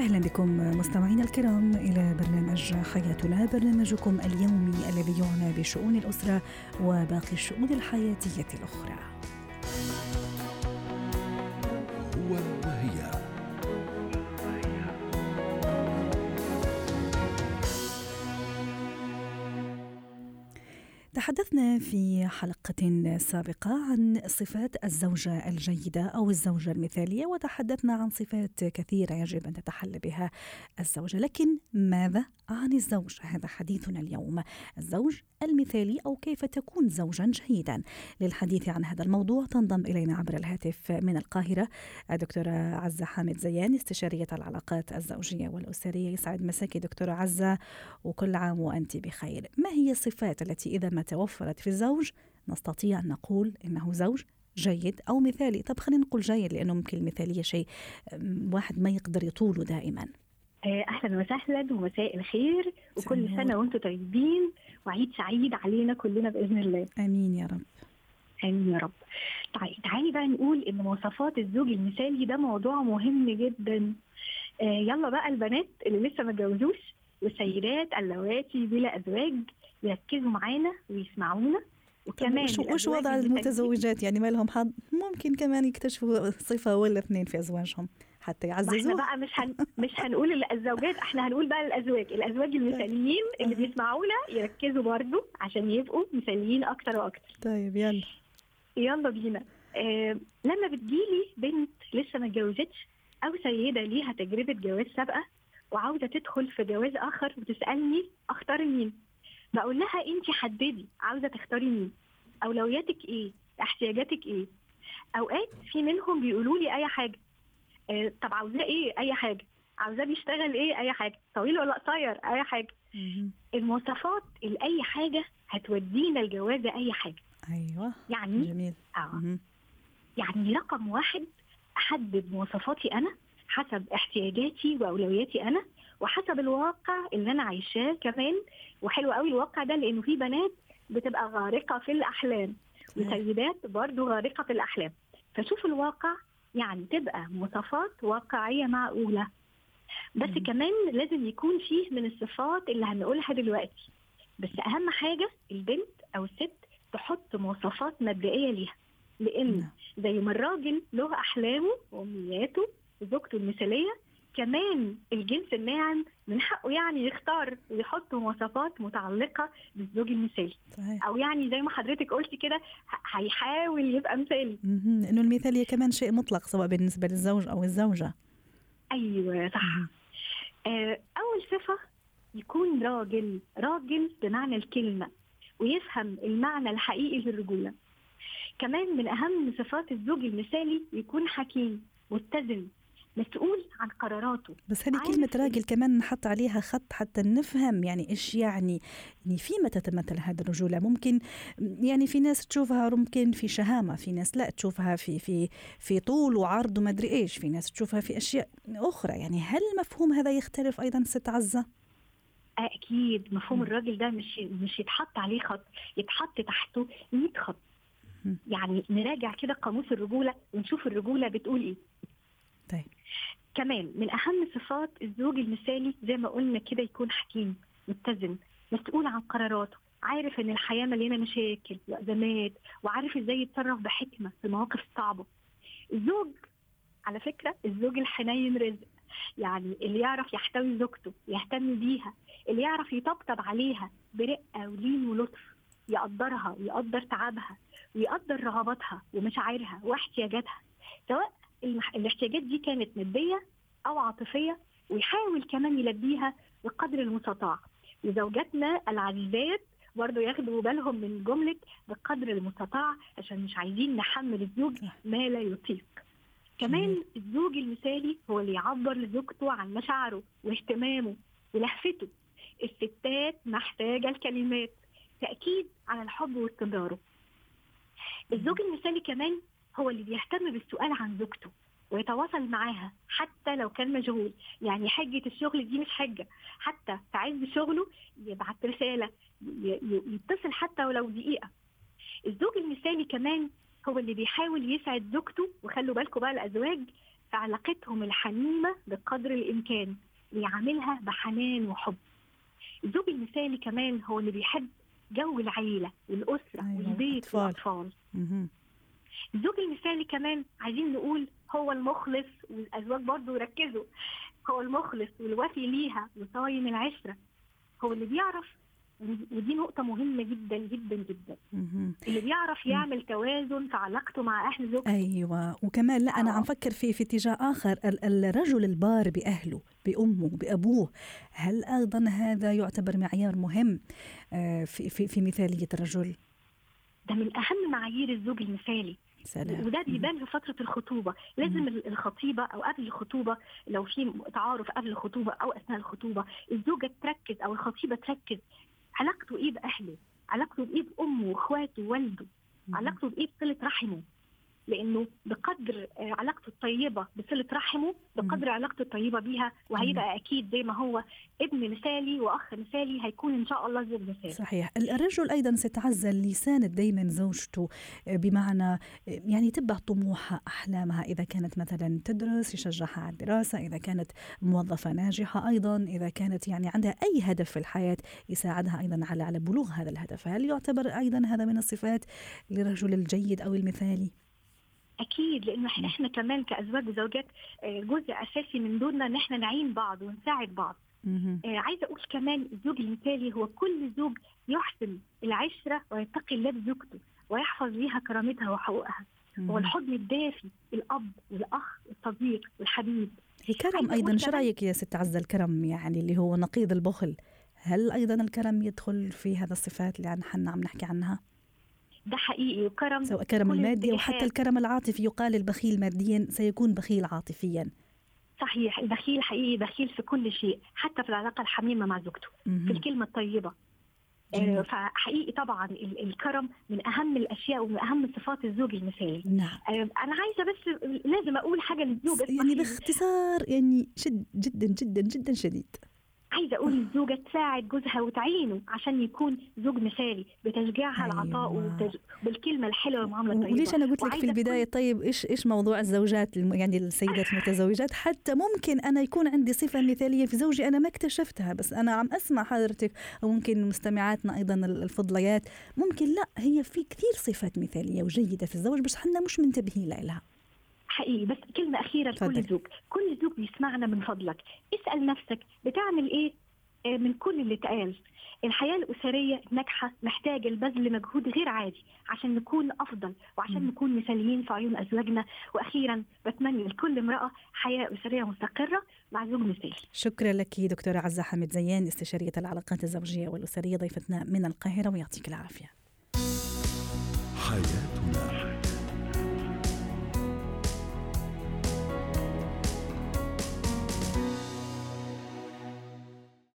أهلا بكم مستمعينا الكرام إلى برنامج حياتنا برنامجكم اليومي الذي يعنى بشؤون الأسرة وباقي الشؤون الحياتية الأخرى. تحدثنا في حلقة سابقة عن صفات الزوجة الجيدة أو الزوجة المثالية وتحدثنا عن صفات كثيرة يجب أن تتحلى بها الزوجة. لكن ماذا عن الزوج؟ هذا حديثنا اليوم. الزوج المثالي أو كيف تكون زوجا جيدا؟ للحديث عن هذا الموضوع تنضم إلينا عبر الهاتف من القاهرة الدكتورة عزة حامد زيان استشارية العلاقات الزوجية والأسرية. يسعد مساكي دكتورة عزة وكل عام وأنت بخير. ما هي الصفات التي إذا ما توفرت في الزوج نستطيع أن نقول إنه زوج جيد أو مثالي. طب خلينا نقول جيد لأنه ممكن المثالية شيء واحد ما يقدر يطوله دائما. آه، أهلا وسهلا ومساء الخير وكل سنة وأنتم طيبين وعيد سعيد علينا كلنا بإذن الله. آمين يا رب. آمين يا رب. طيب تعالي بقى نقول إن مواصفات الزوج المثالي ده موضوع مهم جدا. آه يلا بقى البنات اللي لسه ما اتجوزوش والسيدات اللواتي بلا ازواج يركزوا معانا ويسمعونا. وكمان وش, وش وضع المتزوجات؟ يعني ما لهم حظ؟ ممكن كمان يكتشفوا صفة ولا اثنين في أزواجهم حتى يعززوا إحنا بقى مش هن... مش هنقول الزوجات إحنا هنقول بقى الأزواج. الأزواج المثاليين اللي بيسمعونا يركزوا برضو عشان يبقوا مثاليين أكتر وأكتر. طيب يلا. يلا بينا. آه لما بتجيلي بنت لسه ما اتجوزتش أو سيدة ليها تجربة جواز سابقة وعاوزة تدخل في جواز آخر وتسالني أختار مين؟ بقول لها انت حددي عاوزة تختاري مين؟ أولوياتك إيه؟ احتياجاتك إيه؟ أوقات في منهم بيقولوا لي أي حاجة. آه، طب عاوزاه إيه؟ أي حاجة. عاوزاه بيشتغل إيه؟ أي حاجة. طويل ولا قصير؟ أي حاجة. المواصفات لاي حاجة هتودينا الجوازه أي حاجة. أيوه. يعني؟ جميل. آه. يعني رقم واحد أحدد مواصفاتي أنا حسب احتياجاتي وأولوياتي أنا. وحسب الواقع اللي أنا عايشاه كمان وحلو قوي الواقع ده لأنه في بنات بتبقى غارقة في الأحلام وسيدات برضو غارقة في الأحلام. فشوف الواقع يعني تبقى مواصفات واقعية معقولة. بس مم. كمان لازم يكون فيه من الصفات اللي هنقولها دلوقتي. بس أهم حاجة البنت أو الست تحط مواصفات مبدئية ليها. لأن زي ما الراجل له أحلامه وأمنياته وزوجته المثالية كمان الجنس الناعم من حقه يعني يختار ويحط مواصفات متعلقة بالزوج المثالي. صحيح. أو يعني زي ما حضرتك قلتي كده هيحاول يبقى مثالي. إنه المثالية كمان شيء مطلق سواء بالنسبة للزوج أو الزوجة. أيوه صح. آه أول صفة يكون راجل راجل بمعنى الكلمة ويفهم المعنى الحقيقي للرجوله كمان من أهم صفات الزوج المثالي يكون حكيم متزن مسؤول عن قراراته. بس هذه كلمة راجل كمان نحط عليها خط حتى نفهم يعني إيش يعني يعني فيما تتمثل هذه الرجولة. ممكن يعني في ناس تشوفها ممكن في شهامة في ناس لا تشوفها في في في طول وعرض وما أدري إيش. في ناس تشوفها في أشياء أخرى. يعني هل المفهوم هذا يختلف أيضا ست عزة؟ أكيد. مفهوم الراجل ده مش مش يتحط عليه خط يتحط تحته 100 خط. يعني نراجع كده قاموس الرجولة ونشوف الرجولة بتقول إيه. طيب. كمان من أهم صفات الزوج المثالي زي ما قلنا كده يكون حكيم متزن مسؤول عن قراراته عارف إن الحياة مليانة مشاكل وأزمات وعارف إزاي يتصرف بحكمة في المواقف الصعبه الزوج على فكرة الزوج الحنين رزق يعني اللي يعرف يحتوي زوجته يهتم بيها اللي يعرف يطبطب عليها برقة ولين ولطف يقدرها ويقدر تعبها ويقدر رغباتها ومشاعرها واحتياجاتها سواء الاحتياجات دي كانت مادية أو عاطفية ويحاول كمان يلبيها بقدر المستطاع. وزوجاتنا العزيزات برضه ياخدوا بالهم من جملة بقدر المستطاع عشان مش عايزين نحمل الزوج ما لا يطيق. كمان الزوج المثالي هو اللي يعبر لزوجته عن مشاعره واهتمامه ولهفته. الستات محتاجة الكلمات. تأكيد على الحب واستمراره. الزوج المثالي كمان هو اللي بيهتم بالسؤال عن زوجته ويتواصل معاها حتى لو كان مشغول. يعني حجة الشغل دي مش حجة. حتى في عز شغله يبعت رسالة يتصل حتى ولو دقيقة. الزوج المثالي كمان هو اللي بيحاول يسعد زوجته وخلوا بالكم بقى الأزواج في علاقتهم الحميمة بقدر الإمكان ويعاملها بحنان وحب. الزوج المثالي كمان هو اللي بيحب جو العيلة والأسرة أيوة، والبيت الأطفال. الزوج المثالي كمان عايزين نقول هو المخلص والأزواج برضو يركزوا هو المخلص والوفي ليها وصايم العشرة. هو اللي بيعرف ودي نقطة مهمة جدا جدا جدا. اللي بيعرف يعمل توازن في علاقته مع أهل زوجته. أيوه. وكمان لا أنا آه. عم فكر في في اتجاه ال- الرجل البار بأهله بأمه بأبوه هل أيضا هذا يعتبر معيار مهم؟ آه، في في في مثالية الرجل؟ ده من أهم معايير الزوج المثالي. سلام. وده بيبان في فترة الخطوبة. لازم ال- الخطيبة أو قبل الخطوبة لو في تعارف قبل الخطوبة أو أثناء الخطوبة الزوجة تركز أو الخطيبة تركز. علاقته إيه بأهله؟ علاقته بإيه بأمه وإخواته ووالده. علاقته بإيه بصلة رحمه؟ آه، الطيبة بصلة رحمه بقدر علاقته الطيبة بيها وهيبقى أكيد زي ما هو ابن مثالي وأخ مثالي هيكون إن شاء الله زوج مثالي. صحيح. ال- الرجل أيضا ستعزل لسان دائما زوجته آه، بمعنى آه، يعني تبع طموحها أحلامها. إذا كانت مثلا تدرس يشجعها على الدراسة إذا كانت موظفة ناجحة أيضا إذا كانت يعني عندها أي هدف في الحياة يساعدها أيضا على على بلوغ هذا الهدف. هل يعتبر أيضا هذا من الصفات للرجل الجيد أو المثالي؟ أكيد لأنه. إحنا إحنا كمان كأزواج وزوجات آه، جزء أساسي من دورنا إن إحنا نعين بعض ونساعد بعض. آه، عايزة أقول كمان الزوج المثالي هو كل زوج يحسن العشرة ويتقي الله بزوجته ويحفظ ليها كرامتها وحقوقها هو. الحضن الدافي الأب والأخ والصديق والحبيب الكرم أيضا شو رأيك يا ست عزة الكرم يعني اللي هو نقيض البخل هل أيضا الكرم يدخل في هذا الصفات اللي نحن عم نحكي عنها ده حقيقي وكرم سواء كرم المادي أو الاتجاهات. حتى الكرم العاطفي يقال البخيل ماديا سيكون بخيل عاطفيا صحيح البخيل حقيقي بخيل في كل شيء حتى في العلاقة الحميمة مع زوجته في مهم. الكلمة الطيبة آه، جميل. فحقيقي طبعا ال- الكرم من أهم الأشياء ومن أهم صفات الزوج المثالي نعم آه، أنا عايزة بس لازم أقول حاجة للزوجه يعني. باختصار يعني شد جدا جدا جدا شديد عايزة أقول للزوجه تساعد جوزها وتعينه عشان يكون زوج مثالي بتشجيعها أيوة. العطاء وبتج... بالكلمة الحلوة والمعاملة الطيبة. وليش أنا قلت لك في البداية؟ طيب إيش إيش موضوع الزوجات يعني السيدات المتزوجات؟ حتى ممكن أنا يكون عندي صفة مثالية في زوجي أنا ما اكتشفتها بس أنا عم أسمع حضرتك وممكن مستمعاتنا أيضا ال- الفضليات. ممكن لا هي في كثير صفات مثالية وجيدة في الزوج بس حنا مش منتبهين لها حقيقي بس كلمة أخيرة لكل اتفضل. زوج. كل زوج بيسمعنا من فضلك. اسأل نفسك بتعمل إيه؟ آه، من كل اللي اتقال. الحياة الأسرية الناجحه محتاجة لبذل مجهود غير عادي عشان نكون أفضل وعشان مم. نكون مثاليين في عيون أزواجنا. وأخيرا بتمنى لكل امرأة حياة أسرية مستقرة مع زوج مثالي. شكرا لك دكتورة عزة حمد زيان استشارية العلاقات الزوجية والأسرية ضيفتنا من القاهرة ويعطيك العافية. حياتنا.